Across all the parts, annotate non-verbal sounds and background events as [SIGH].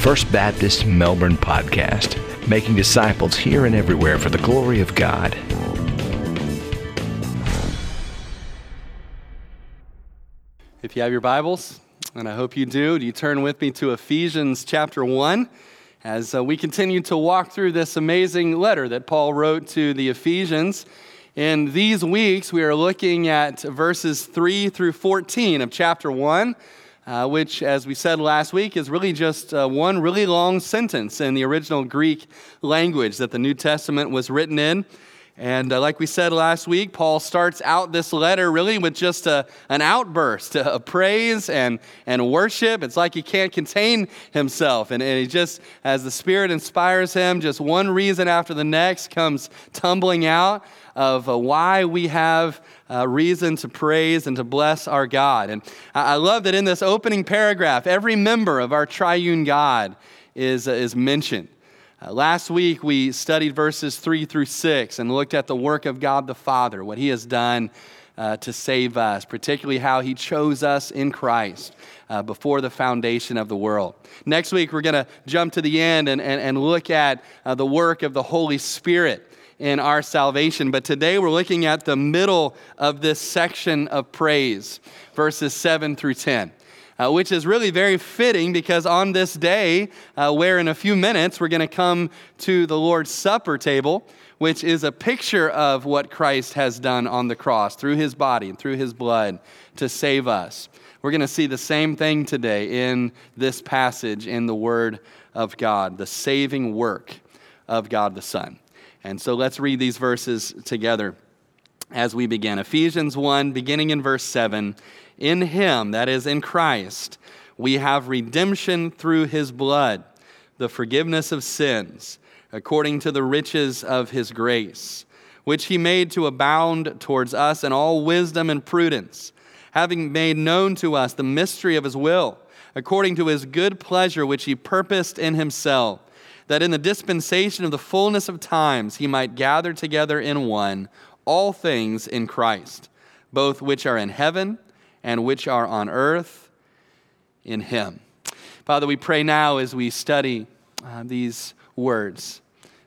First Baptist Melbourne podcast, making disciples here and everywhere for the glory of God. If you have your Bibles, and I hope you do, do you turn with me to Ephesians chapter 1 as uh, we continue to walk through this amazing letter that Paul wrote to the Ephesians. In these weeks, we are looking at verses 3 through 14 of chapter 1 uh, which, as we said last week, is really just uh, one really long sentence in the original Greek language that the New Testament was written in. And uh, like we said last week, Paul starts out this letter really with just a, an outburst [LAUGHS] of praise and, and worship. It's like he can't contain himself. And, and he just, as the Spirit inspires him, just one reason after the next comes tumbling out of uh, why we have uh, reason to praise and to bless our God. And I love that in this opening paragraph, every member of our triune God is, uh, is mentioned. Uh, last week, we studied verses 3 through 6 and looked at the work of God the Father, what He has done uh, to save us, particularly how He chose us in Christ. Uh, before the foundation of the world. Next week, we're going to jump to the end and, and, and look at uh, the work of the Holy Spirit in our salvation. But today we're looking at the middle of this section of praise, verses 7 through 10. Uh, which is really very fitting because on this day, uh, where in a few minutes we're going to come to the Lord's Supper table, which is a picture of what Christ has done on the cross through his body and through his blood to save us. We're going to see the same thing today in this passage in the Word of God, the saving work of God the Son. And so let's read these verses together as we begin. Ephesians 1, beginning in verse 7 In him, that is, in Christ, we have redemption through his blood, the forgiveness of sins, according to the riches of his grace, which he made to abound towards us in all wisdom and prudence, having made known to us the mystery of his will, according to his good pleasure, which he purposed in himself that in the dispensation of the fullness of times he might gather together in one all things in Christ, both which are in heaven and which are on earth in him. Father, we pray now as we study uh, these words.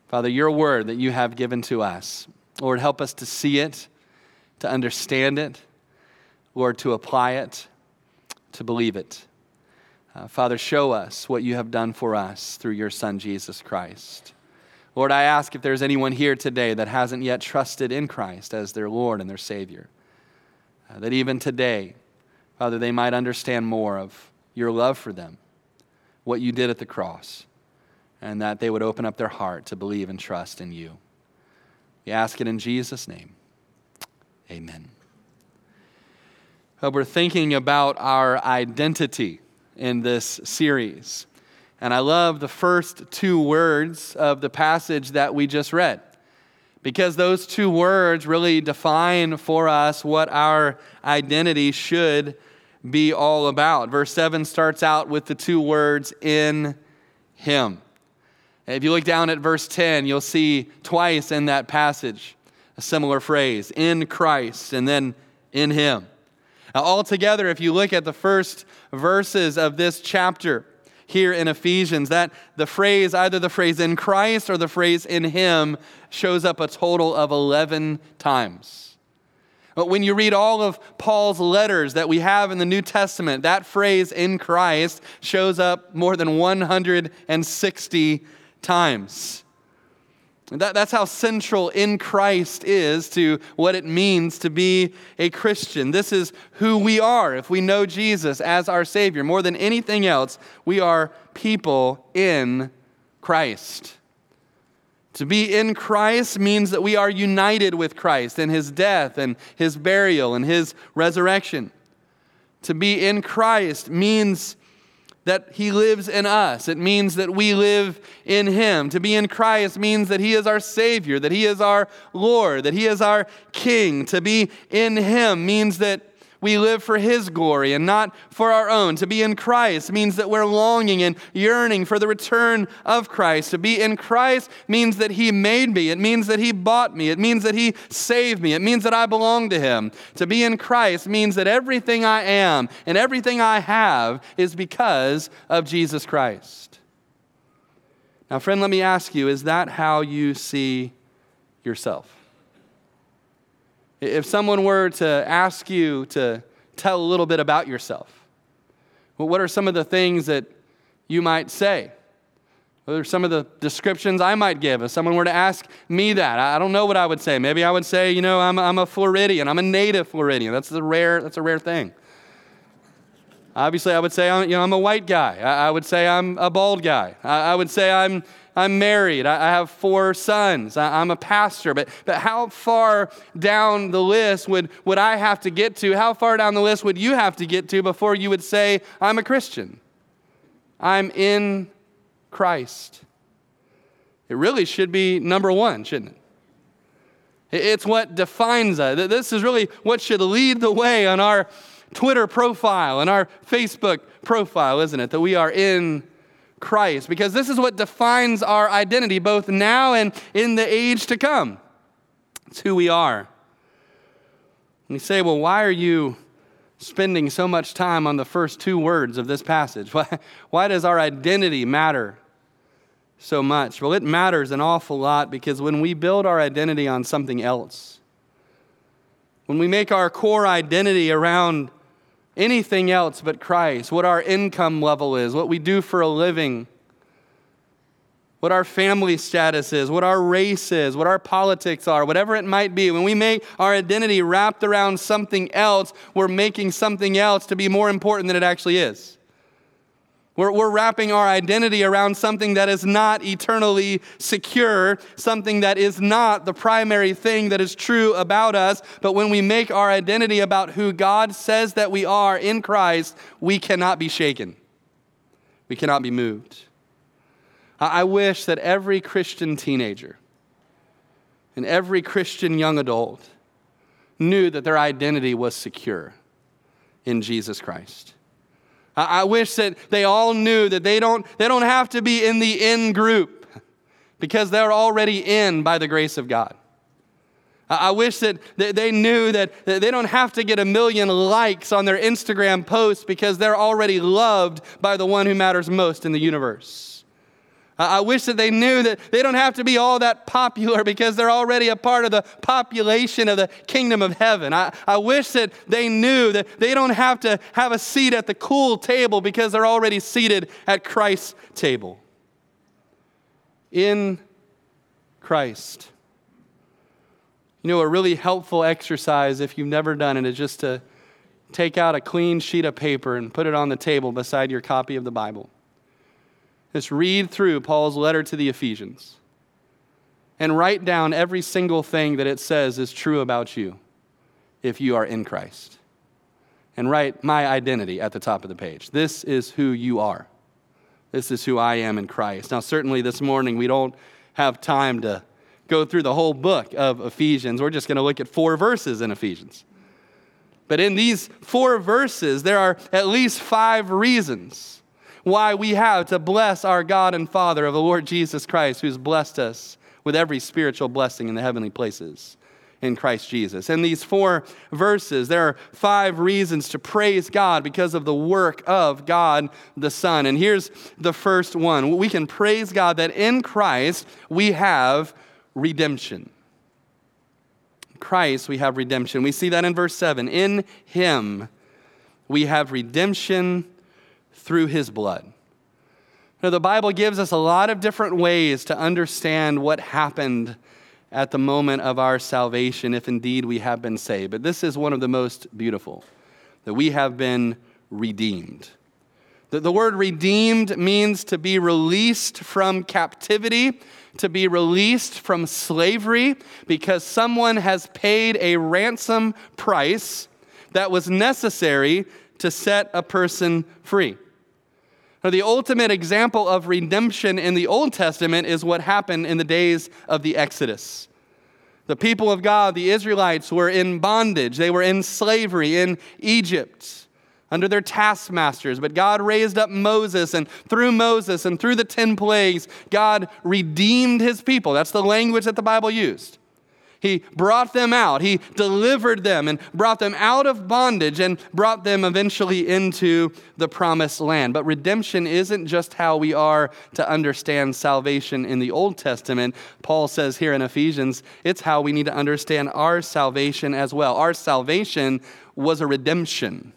Father, your word that you have given to us. Lord, help us to see it, to understand it, Lord, to apply it, to believe it. Uh, Father, show us what you have done for us through your Son, Jesus Christ. Lord, I ask if there's anyone here today that hasn't yet trusted in Christ as their Lord and their Savior, uh, that even today, Father, they might understand more of your love for them, what you did at the cross, and that they would open up their heart to believe and trust in you. We ask it in Jesus' name. Amen. Uh, we're thinking about our identity in this series. And I love the first two words of the passage that we just read because those two words really define for us what our identity should be all about. Verse 7 starts out with the two words, in Him. If you look down at verse 10, you'll see twice in that passage a similar phrase, in Christ, and then in Him. Now, altogether, if you look at the first verses of this chapter here in Ephesians, that the phrase, either the phrase in Christ or the phrase in Him, shows up a total of 11 times. But when you read all of Paul's letters that we have in the New Testament, that phrase in Christ shows up more than 160 times. That, that's how central in Christ is to what it means to be a Christian. This is who we are if we know Jesus as our Savior. More than anything else, we are people in Christ. To be in Christ means that we are united with Christ in his death and his burial and his resurrection. To be in Christ means that he lives in us. It means that we live in him. To be in Christ means that he is our Savior, that he is our Lord, that he is our King. To be in him means that we live for His glory and not for our own. To be in Christ means that we're longing and yearning for the return of Christ. To be in Christ means that He made me. It means that He bought me. It means that He saved me. It means that I belong to Him. To be in Christ means that everything I am and everything I have is because of Jesus Christ. Now, friend, let me ask you is that how you see yourself? If someone were to ask you to tell a little bit about yourself, well, what are some of the things that you might say? What are some of the descriptions I might give if someone were to ask me that? I don't know what I would say. Maybe I would say, you know, I'm, I'm a Floridian. I'm a native Floridian. That's a rare, that's a rare thing. Obviously, I would say, I'm, you know, I'm a white guy. I, would say I'm a bald guy. I would say I'm, I'm married. I, have four sons. I, am a pastor. But, but how far down the list would, would I have to get to? How far down the list would you have to get to before you would say, I'm a Christian? I'm in Christ. It really should be number one, shouldn't it? It's what defines us. This is really what should lead the way on our Twitter profile and our Facebook profile, isn't it? That we are in Christ, because this is what defines our identity both now and in the age to come. It's who we are. And you say, well, why are you spending so much time on the first two words of this passage? [LAUGHS] Why, why does our identity matter so much? Well, it matters an awful lot because when we build our identity on something else, when we make our core identity around anything else but Christ, what our income level is, what we do for a living, what our family status is, what our race is, what our politics are, whatever it might be, when we make our identity wrapped around something else, we're making something else to be more important than it actually is. We're, we're wrapping our identity around something that is not eternally secure, something that is not the primary thing that is true about us. But when we make our identity about who God says that we are in Christ, we cannot be shaken. We cannot be moved. I wish that every Christian teenager and every Christian young adult knew that their identity was secure in Jesus Christ. I wish that they all knew that they don't, they don't have to be in the in group [LAUGHS] because they're already in by the grace of God. I wish that they knew that they don't have to get a million likes on their Instagram posts because they're already loved by the one who matters most in the universe. I wish that they knew that they don't have to be all that popular because they're already a part of the population of the kingdom of heaven. I, I wish that they knew that they don't have to have a seat at the cool table because they're already seated at Christ's table. In Christ. You know, a really helpful exercise, if you've never done it, is just to take out a clean sheet of paper and put it on the table beside your copy of the Bible. Just read through Paul's letter to the Ephesians and write down every single thing that it says is true about you if you are in Christ. And write my identity at the top of the page. This is who you are. This is who I am in Christ. Now, certainly this morning we don't have time to go through the whole book of Ephesians. We're just going to look at four verses in Ephesians. But in these four verses, there are at least five reasons why we have to bless our God and Father of the Lord Jesus Christ, who's blessed us with every spiritual blessing in the heavenly places in Christ Jesus. In these four verses, there are five reasons to praise God because of the work of God the Son. And here's the first one we can praise God that in Christ we have redemption. Christ, we have redemption. We see that in verse 7. In Him, we have redemption through his blood. Now, the Bible gives us a lot of different ways to understand what happened at the moment of our salvation, if indeed we have been saved. But this is one of the most beautiful that we have been redeemed. The, the word redeemed means to be released from captivity, to be released from slavery, because someone has paid a ransom price that was necessary to set a person free. Now, the ultimate example of redemption in the Old Testament is what happened in the days of the Exodus. The people of God, the Israelites, were in bondage. They were in slavery in Egypt under their taskmasters. But God raised up Moses, and through Moses and through the 10 plagues, God redeemed his people. That's the language that the Bible used. He brought them out. He delivered them and brought them out of bondage and brought them eventually into the promised land. But redemption isn't just how we are to understand salvation in the Old Testament. Paul says here in Ephesians, it's how we need to understand our salvation as well. Our salvation was a redemption.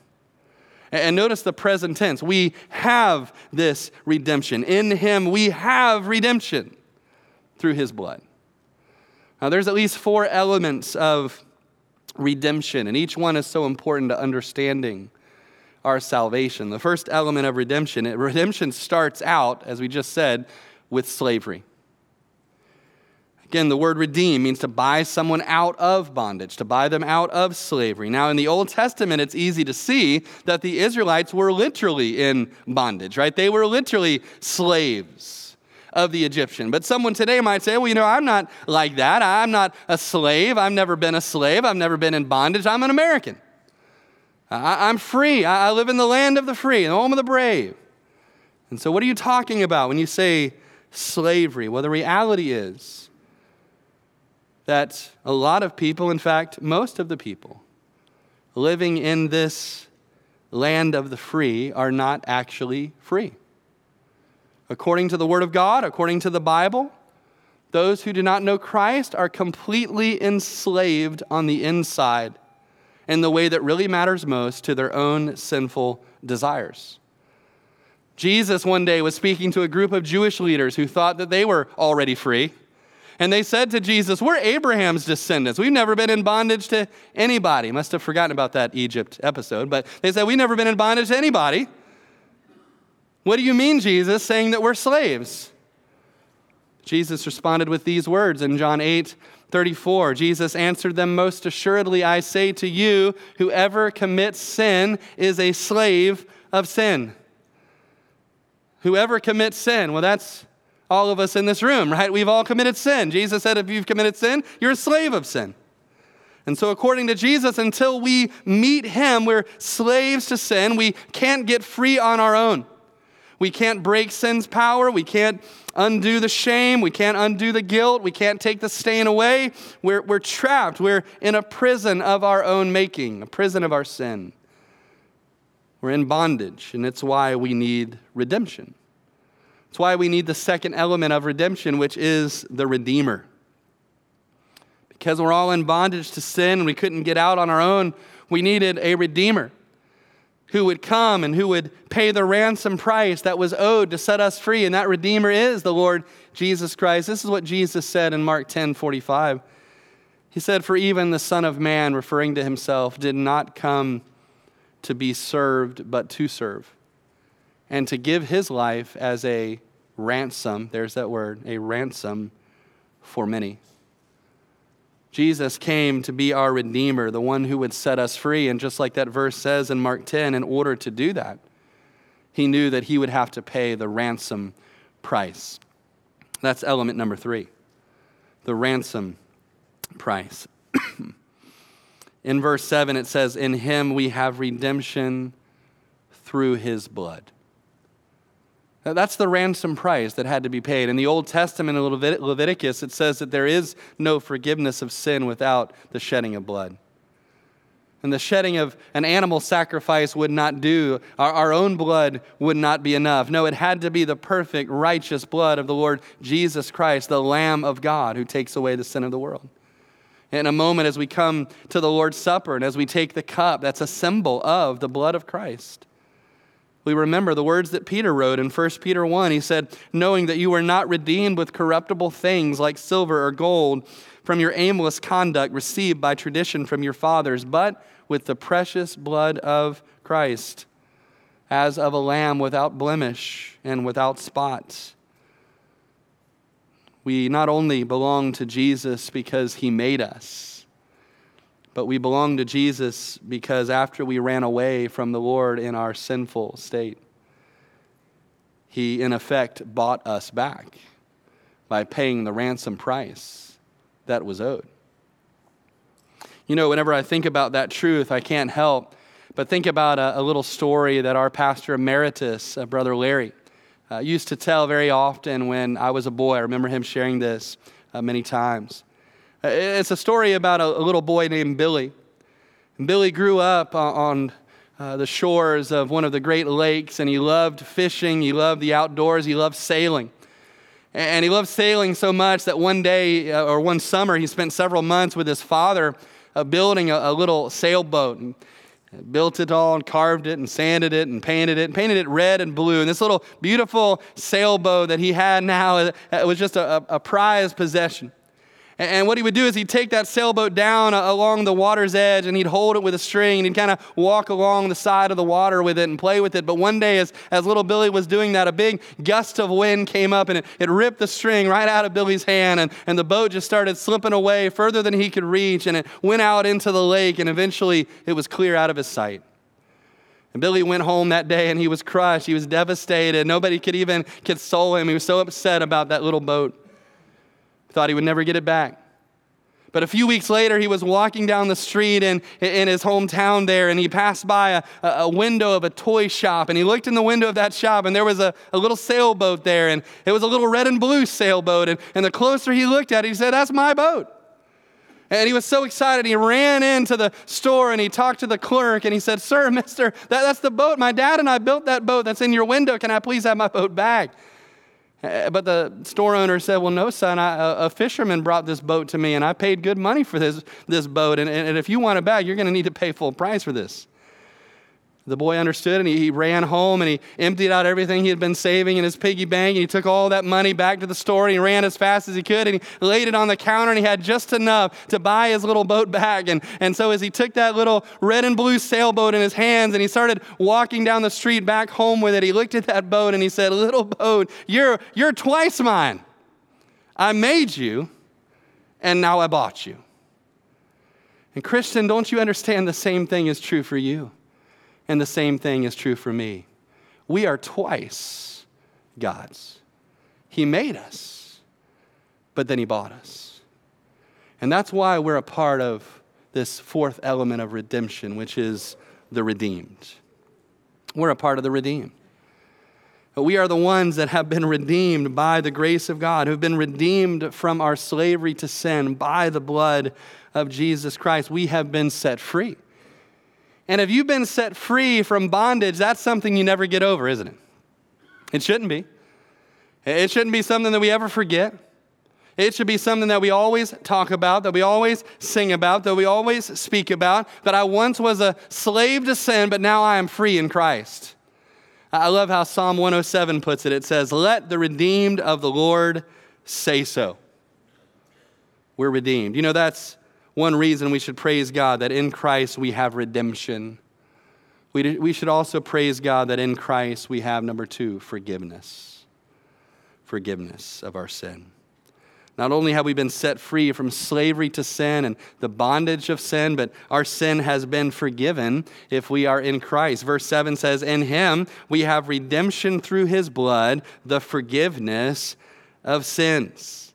And notice the present tense. We have this redemption. In Him, we have redemption through His blood. Now, there's at least four elements of redemption, and each one is so important to understanding our salvation. The first element of redemption, redemption starts out, as we just said, with slavery. Again, the word redeem means to buy someone out of bondage, to buy them out of slavery. Now, in the Old Testament, it's easy to see that the Israelites were literally in bondage, right? They were literally slaves of the Egyptian. But someone today might say, well, you know, I'm not like that. I'm not a slave. I've never been a slave. I've never been in bondage. I'm an American. I, am free. I, I live in the land of the free, the home of the brave. And so, what are you talking about when you say slavery? Well, the reality is that a lot of people, in fact, most of the people living in this land of the free, are not actually free. According to the Word of God, according to the Bible, those who do not know Christ are completely enslaved on the inside in the way that really matters most to their own sinful desires. Jesus one day was speaking to a group of Jewish leaders who thought that they were already free. And they said to Jesus, We're Abraham's descendants. We've never been in bondage to anybody. Must have forgotten about that Egypt episode, but they said, We've never been in bondage to anybody. What do you mean, Jesus, saying that we're slaves? Jesus responded with these words in John 8 34. Jesus answered them, Most assuredly, I say to you, whoever commits sin is a slave of sin. Whoever commits sin, well, that's all of us in this room, right? We've all committed sin. Jesus said, If you've committed sin, you're a slave of sin. And so, according to Jesus, until we meet him, we're slaves to sin. We can't get free on our own. We can't break sin's power. We can't undo the shame. We can't undo the guilt. We can't take the stain away. We're, we're trapped. We're in a prison of our own making, a prison of our sin. We're in bondage, and it's why we need redemption. It's why we need the second element of redemption, which is the Redeemer. Because we're all in bondage to sin and we couldn't get out on our own, we needed a Redeemer who would come and who would pay the ransom price that was owed to set us free. And that Redeemer is the Lord Jesus Christ. This is what Jesus said in Mark 10 45. He said, For even the Son of Man, referring to himself, did not come to be served, but to serve, and to give his life as a ransom. There's that word, a ransom for many. Jesus came to be our Redeemer, the one who would set us free. And just like that verse says in Mark 10, in order to do that, he knew that he would have to pay the ransom price. That's element number three the ransom price. [CLEARS THROAT] in verse 7, it says, In him we have redemption through his blood. That's the ransom price that had to be paid. In the Old Testament, in Leviticus, it says that there is no forgiveness of sin without the shedding of blood. And the shedding of an animal sacrifice would not do. Our, our, own blood would not be enough. No, it had to be the perfect, righteous blood of the Lord Jesus Christ, the Lamb of God who takes away the sin of the world. In a moment, as we come to the Lord's Supper and as we take the cup, that's a symbol of the blood of Christ we remember the words that Peter wrote in 1 Peter 1. He said, Knowing that you were not redeemed with corruptible things like silver or gold from your aimless conduct received by tradition from your fathers, but with the precious blood of Christ, as of a lamb without blemish and without spot. We not only belong to Jesus because he made us but we belong to Jesus because after we ran away from the Lord in our sinful state, He, in effect, bought us back by paying the ransom price that was owed. You know, whenever I think about that truth, I can't help but think about a, a little story that our pastor emeritus, uh, Brother Larry, uh, used to tell very often when I was a boy. I remember him sharing this uh, many times. It's a story about a, little boy named Billy. And Billy grew up on uh, the shores of one of the Great Lakes, and he loved fishing, he loved the outdoors, he loved sailing. And he loved sailing so much that one day uh, or one summer, he spent several months with his father uh, building a, little sailboat. And built it all and carved it and sanded it and painted it and painted it red and blue. And this little beautiful sailboat that he had now uh, was just a, a prized possession. And what he would do is he'd take that sailboat down uh, along the water's edge and he'd hold it with a string and he'd kind of walk along the side of the water with it and play with it. But one day, as, as little Billy was doing that, a big gust of wind came up and it, it ripped the string right out of Billy's hand. And, and the boat just started slipping away further than he could reach. And it went out into the lake and eventually it was clear out of his sight. And Billy went home that day and he was crushed. He was devastated. Nobody could even console him. He was so upset about that little boat. Thought he would never get it back. But a few weeks later, he was walking down the street in, in his hometown there, and he passed by a, a window of a toy shop. And he looked in the window of that shop, and there was a, a little sailboat there, and it was a little red and blue sailboat. And, and the closer he looked at it, he said, That's my boat. And he was so excited, he ran into the store and he talked to the clerk and he said, Sir, mister, that, that's the boat. My dad and I built that boat that's in your window. Can I please have my boat back? Uh, but the store owner said, Well, no, son, a, fisherman brought this boat to me and I paid good money for this, this boat. And, and if you want it back, you're going to need to pay full price for this. The boy understood and he, ran home and he emptied out everything he had been saving in his piggy bank and he took all that money back to the store and he ran as fast as he could and he laid it on the counter and he had just enough to buy his little boat back. And, and so as he took that little red and blue sailboat in his hands and he started walking down the street back home with it, he looked at that boat and he said, Little boat, you're, you're twice mine. I made you and now I bought you. And Christian, don't you understand the same thing is true for you? And the same thing is true for me. We are twice God's. He made us, but then He bought us. And that's why we're a part of this fourth element of redemption, which is the redeemed. We're a part of the redeemed. But we are the ones that have been redeemed by the grace of God, who've been redeemed from our slavery to sin by the blood of Jesus Christ. We have been set free. And if you've been set free from bondage, that's something you never get over, isn't it? It shouldn't be. It shouldn't be something that we ever forget. It should be something that we always talk about, that we always sing about, that we always speak about. That I once was a slave to sin, but now I am free in Christ. I love how Psalm 107 puts it. It says, Let the redeemed of the Lord say so. We're redeemed. You know, that's one reason we should praise God that in Christ we have redemption. We, we should also praise God that in Christ we have, number two, forgiveness. Forgiveness of our sin. Not only have we been set free from slavery to sin and the bondage of sin, but our sin has been forgiven if we are in Christ. Verse 7 says, In him we have redemption through his blood, the forgiveness of sins.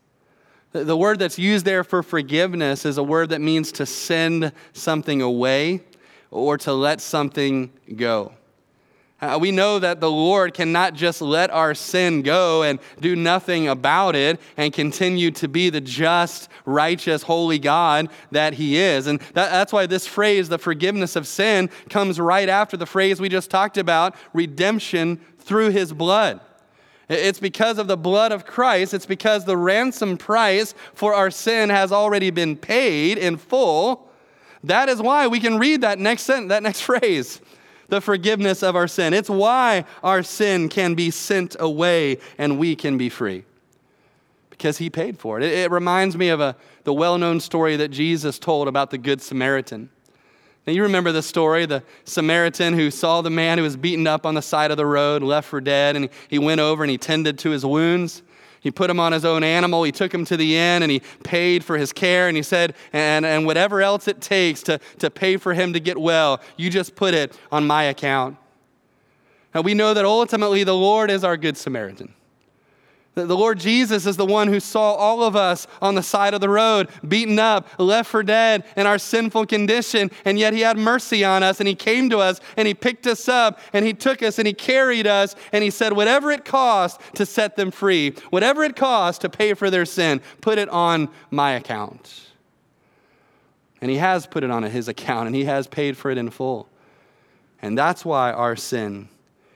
The word that's used there for forgiveness is a word that means to send something away or to let something go. Uh, we know that the Lord cannot just let our sin go and do nothing about it and continue to be the just, righteous, holy God that He is. And that, that's why this phrase, the forgiveness of sin, comes right after the phrase we just talked about redemption through His blood. It's because of the blood of Christ. It's because the ransom price for our sin has already been paid in full. That is why we can read that next sentence, that next [LAUGHS] phrase, the forgiveness of our sin. It's why our sin can be sent away and we can be free. Because he paid for it. It, it reminds me of a, the well known story that Jesus told about the Good Samaritan. Now, you remember the story the Samaritan who saw the man who was beaten up on the side of the road, left for dead, and he went over and he tended to his wounds. He put him on his own animal. He took him to the inn and he paid for his care. And he said, and, and whatever else it takes to, to pay for him to get well, you just put it on my account. Now, we know that ultimately the Lord is our good Samaritan. The Lord Jesus is the one who saw all of us on the side of the road, beaten up, left for dead in our sinful condition, and yet He had mercy on us, and He came to us, and He picked us up, and He took us, and He carried us, and He said, Whatever it cost to set them free, whatever it cost to pay for their sin, put it on my account. And He has put it on His account, and He has paid for it in full. And that's why our sin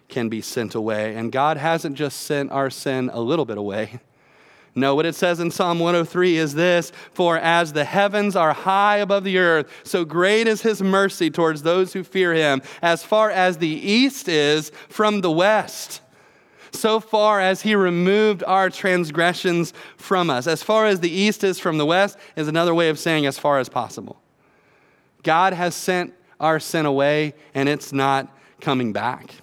can be sent away. And God hasn't just sent our sin a little bit away. No, what it says in Psalm 103 is this For as the heavens are high above the earth, so great is his mercy towards those who fear him, as far as the east is from the west. So far as he removed our transgressions from us. As far as the east is from the west is another way of saying as far as possible. God has sent our sin away, and it's not coming back.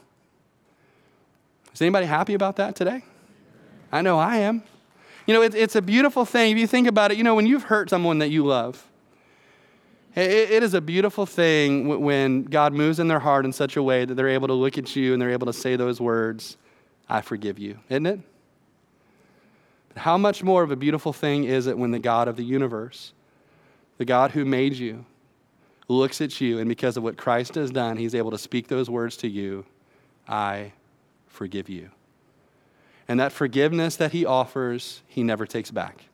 Is anybody happy about that today? I know I am. You know, it, it's a beautiful thing. If you think about it, you know, when you've hurt someone that you love, it, it is a beautiful thing when God moves in their heart in such a way that they're able to look at you and they're able to say those words, I forgive you, isn't it? But how much more of a beautiful thing is it when the God of the universe, the God who made you, looks at you and because of what Christ has done, he's able to speak those words to you I forgive you. And that forgiveness that he offers, he never takes back.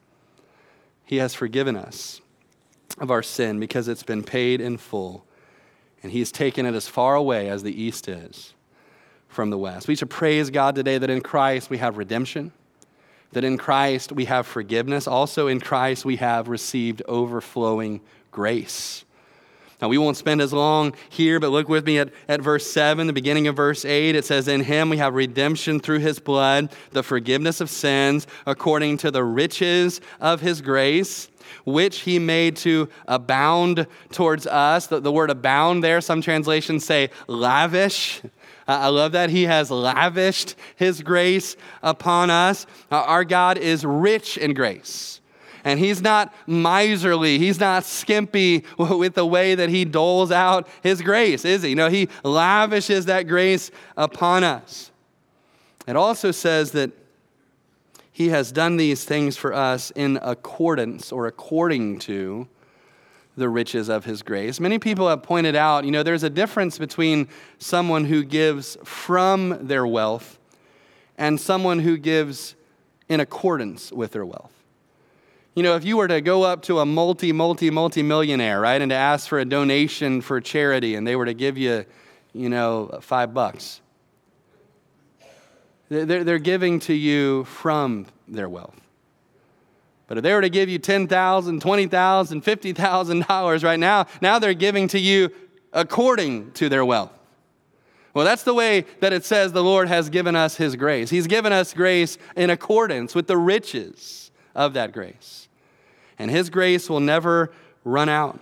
He has forgiven us of our sin because it's been paid in full. And he's taken it as far away as the east is from the west. We should praise God today that in Christ we have redemption, that in Christ we have forgiveness. Also, in Christ we have received overflowing grace. Now, we won't spend as long here, but look with me at, at verse 7, the beginning of verse 8. It says, In him we have redemption through his blood, the forgiveness of sins, according to the riches of his grace, which he made to abound towards us. The, the word abound there, some translations say lavish. I love that he has lavished his grace upon us. our God is rich in grace. And he's not miserly. He's not skimpy [LAUGHS] with the way that he doles out his grace, is he? No, he lavishes that grace upon us. It also says that he has done these things for us in accordance or according to the riches of his grace. Many people have pointed out, you know, there's a difference between someone who gives from their wealth and someone who gives in accordance with their wealth. You know, if you were to go up to a multi, multi, multi millionaire, right, and to ask for a donation for charity and they were to give you, you know, five bucks, they're, they're giving to you from their wealth. But if they were to give you $10,000, $20,000, $50,000 right now, now they're giving to you according to their wealth. Well, that's the way that it says the Lord has given us His grace. He's given us grace in accordance with the riches of that grace and His grace will never run out.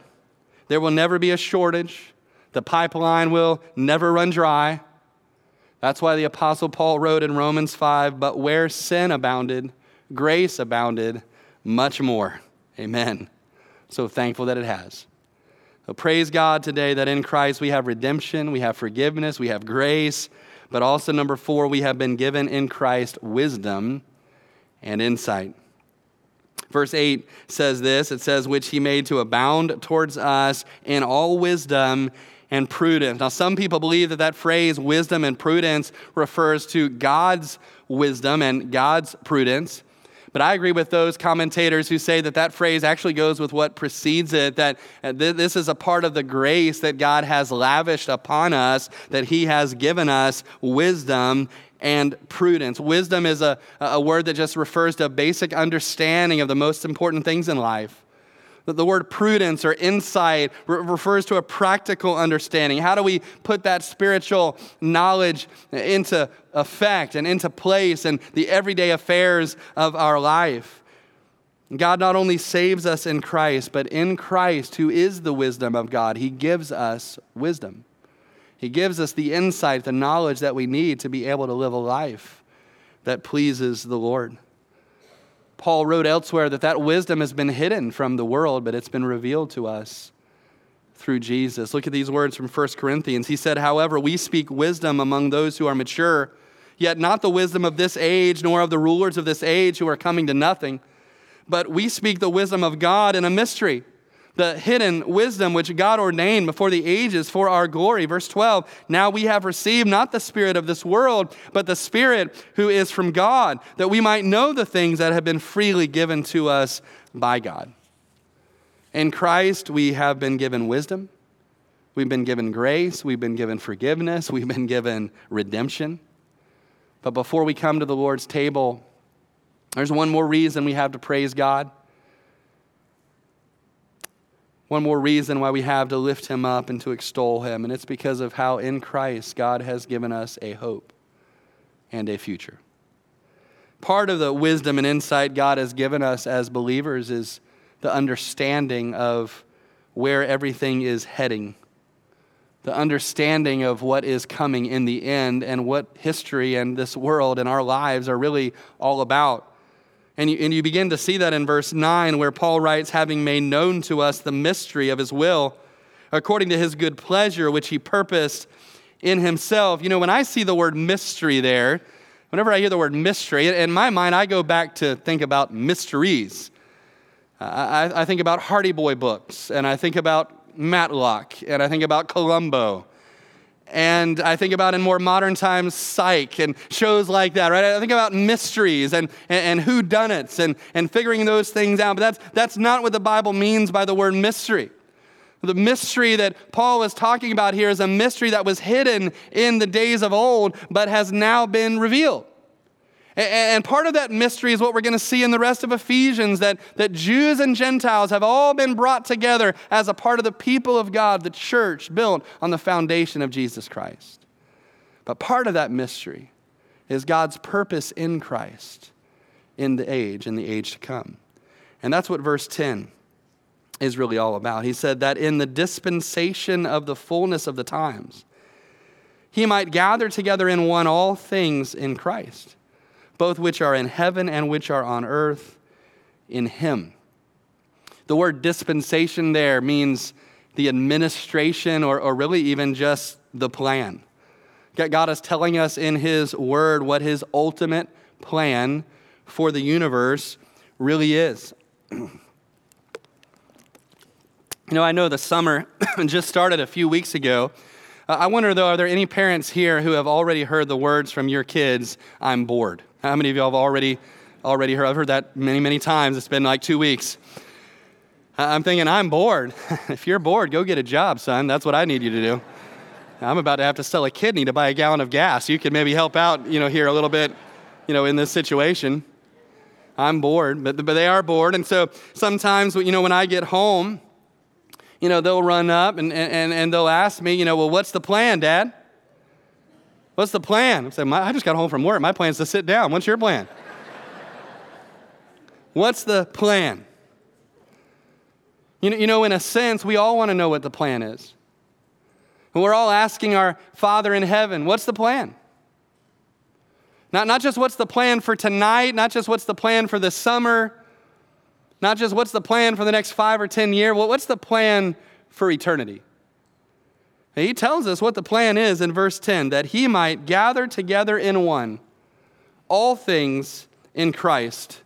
There will never be a shortage. The pipeline will never run dry. That's why the Apostle Paul wrote in Romans 5 But where sin abounded, grace abounded much more. Amen. So thankful that it has. So praise God today that in Christ we have redemption, we have forgiveness, we have grace, but also, number four, we have been given in Christ wisdom and insight. Verse 8 says this it says, which he made to abound towards us in all wisdom and prudence. Now, some people believe that that phrase, wisdom and prudence, refers to God's wisdom and God's prudence. But I agree with those commentators who say that that phrase actually goes with what precedes it, that uh, this is a part of the grace that God has lavished upon us, that He has given us wisdom and prudence. Wisdom is a, a word that just refers to a basic understanding of the most important things in life. The word prudence or insight refers to a practical understanding. How do we put that spiritual knowledge into effect and into place in the everyday affairs of our life? God not only saves us in Christ, but in Christ, who is the wisdom of God, He gives us wisdom. He gives us the insight, the knowledge that we need to be able to live a life that pleases the Lord. Paul wrote elsewhere that that wisdom has been hidden from the world, but it's been revealed to us through Jesus. Look at these words from 1 Corinthians. He said, However, we speak wisdom among those who are mature, yet not the wisdom of this age, nor of the rulers of this age who are coming to nothing, but we speak the wisdom of God in a mystery the hidden wisdom which God ordained before the ages for our glory. Verse 12 Now we have received not the Spirit of this world, but the Spirit who is from God, that we might know the things that have been freely given to us by God. In Christ, we have been given wisdom, we've been given grace, we've been given forgiveness, we've been given redemption. But before we come to the Lord's table, there's one more reason we have to praise God. One more reason why we have to lift him up and to extol him, and it's because of how in Christ God has given us a hope and a future. Part of the wisdom and insight God has given us as believers is the understanding of where everything is heading, the understanding of what is coming in the end, and what history and this world and our lives are really all about. And you, and you begin to see that in verse 9, where Paul writes, having made known to us the mystery of his will, according to his good pleasure, which he purposed in himself. You know, when I see the word mystery there, whenever I hear the word mystery, in my mind, I go back to think about mysteries. I, I think about Hardy Boy books, and I think about Matlock, and I think about Columbo. And I think about in more modern times, Psych and shows like that, right? I think about mysteries and, and, and whodunits and, and figuring those things out. But that's, that's not what the Bible means by the word mystery. The mystery that Paul is talking about here is a mystery that was hidden in the days of old, but has now been revealed. And part of that mystery is what we're going to see in the rest of Ephesians that, that Jews and Gentiles have all been brought together as a part of the people of God, the church built on the foundation of Jesus Christ. But part of that mystery is God's purpose in Christ in the age, in the age to come. And that's what verse 10 is really all about. He said that in the dispensation of the fullness of the times, he might gather together in one all things in Christ both which are in heaven and which are on earth, in him. The word dispensation there means the administration or, or really even just the plan. God is telling us in His Word what His ultimate plan for the universe really is. [CLEARS THROAT] you know, I know the summer [COUGHS] just started a few weeks ago. Uh, I wonder, though, are there any parents here who have already heard the words from your kids, I'm bored? How many of y'all have already, already heard? I've heard that many, many times. It's been like two weeks. I'm thinking, I'm bored. [LAUGHS] if you're bored, go get a job, son. That's what I need you to do. I'm about to have to sell a kidney to buy a gallon of gas. You could maybe help out, you know, here a little bit, you know, in this situation. I'm bored, but, but they are bored. And so sometimes, you know, when I get home, you know, they'll run up and, and, and they'll ask me, you know, well, what's the plan, Dad? What's the plan? I said, I just got home from work. My plan is to sit down. What's your plan? [LAUGHS] What's the plan? You know, you know, in a sense, we all want to know what the plan is. We're all asking our Father in heaven, what's the plan? Not, not just what's the plan for tonight, not just what's the plan for the summer, not just what's the plan for the next five or ten years, well, what's the plan for eternity? He tells us what the plan is in verse 10 that he might gather together in one all things in Christ,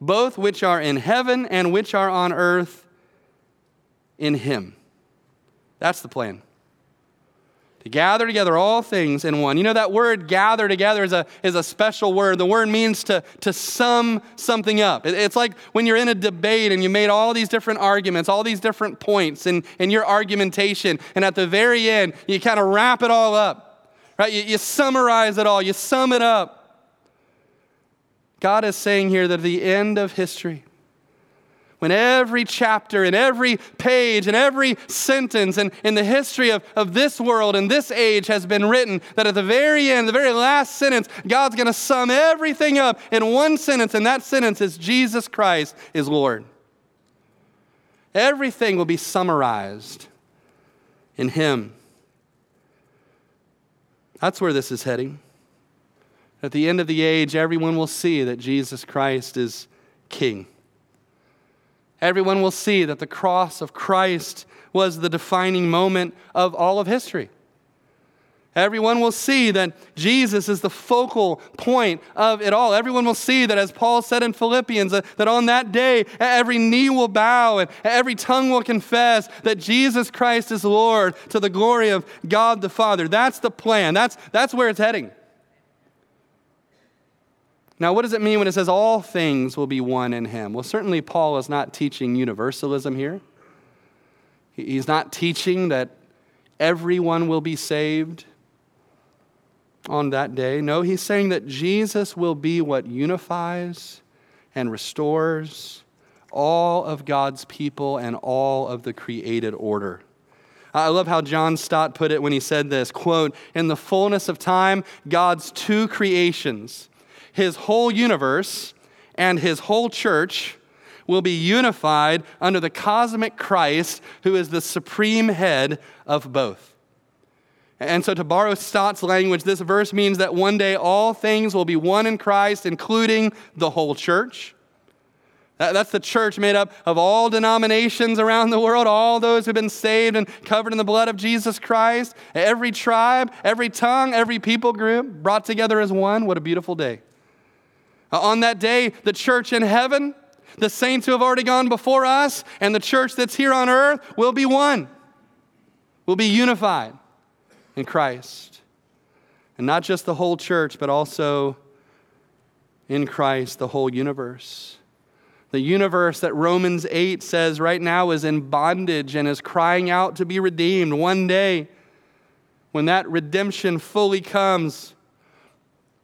both which are in heaven and which are on earth in him. That's the plan to gather together all things in one. You know, that word gather together is a, is a special word. The word means to, to sum something up. It, it's like when you're in a debate and you made all these different arguments, all these different points in, in your argumentation, and at the very end, you kind of wrap it all up, right? You, you summarize it all, you sum it up. God is saying here that at the end of history, when every chapter and every page and every sentence and in the history of, of this world and this age has been written, that at the very end, the very last sentence, God's going to sum everything up in one sentence, and that sentence is Jesus Christ is Lord. Everything will be summarized in Him. That's where this is heading. At the end of the age, everyone will see that Jesus Christ is King. Everyone will see that the cross of Christ was the defining moment of all of history. Everyone will see that Jesus is the focal point of it all. Everyone will see that, as Paul said in Philippians, that on that day every knee will bow and every tongue will confess that Jesus Christ is Lord to the glory of God the Father. That's the plan, that's, that's where it's heading. Now, what does it mean when it says all things will be one in him? Well, certainly Paul is not teaching universalism here. He's not teaching that everyone will be saved on that day. No, he's saying that Jesus will be what unifies and restores all of God's people and all of the created order. I love how John Stott put it when he said this quote, In the fullness of time, God's two creations, his whole universe and his whole church, will be unified under the cosmic Christ who is the supreme head of both. And so, to borrow Stott's language, this verse means that one day all things will be one in Christ, including the whole church. That's the church made up of all denominations around the world, all those who've been saved and covered in the blood of Jesus Christ. Every tribe, every tongue, every people group brought together as one. What a beautiful day. Uh, on that day, the church in heaven, the saints who have already gone before us, and the church that's here on earth will be one, will be unified in Christ. And not just the whole church, but also in Christ, the whole universe. The universe that Romans 8 says right now is in bondage and is crying out to be redeemed. One day, when that redemption fully comes,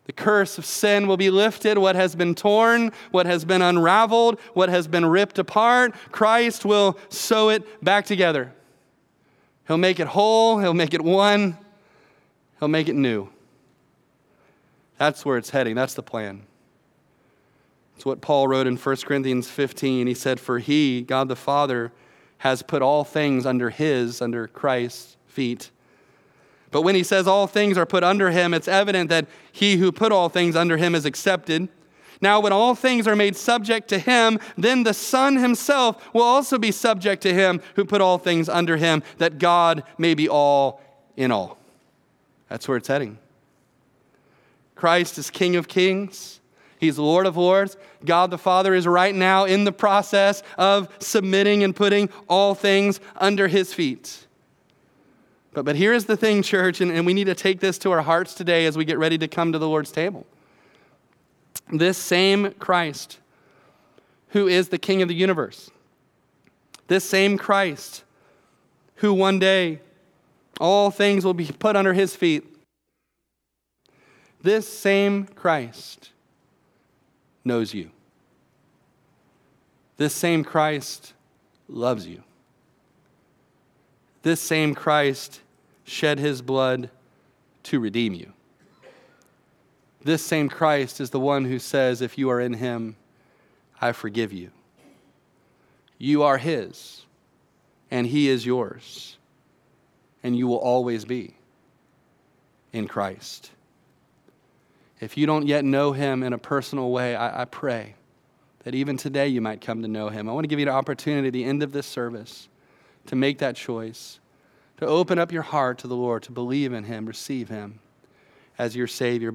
the curse of sin will be lifted. What has been torn, what has been unraveled, what has been ripped apart, Christ will sew it back together. He'll make it whole, He'll make it one, He'll make it new. That's where it's heading. That's the plan. It's what Paul wrote in 1 Corinthians 15. He said, For he, God the Father, has put all things under his, under Christ's feet. But when he says all things are put under him, it's evident that he who put all things under him is accepted. Now, when all things are made subject to him, then the Son himself will also be subject to him who put all things under him, that God may be all in all. That's where it's heading. Christ is King of kings. He's Lord of Lords. God the Father is right now in the process of submitting and putting all things under his feet. But, but here's the thing, church, and, and we need to take this to our hearts today as we get ready to come to the Lord's table. This same Christ, who is the King of the universe, this same Christ, who one day all things will be put under his feet, this same Christ knows you. This same Christ loves you. This same Christ shed his blood to redeem you. This same Christ is the one who says, If you are in him, I forgive you. You are his, and he is yours, and you will always be in Christ. If you don't yet know him in a personal way, I, I pray that even today you might come to know him. I want to give you an opportunity at the end of this service to make that choice, to open up your heart to the Lord, to believe in him, receive him as your Savior.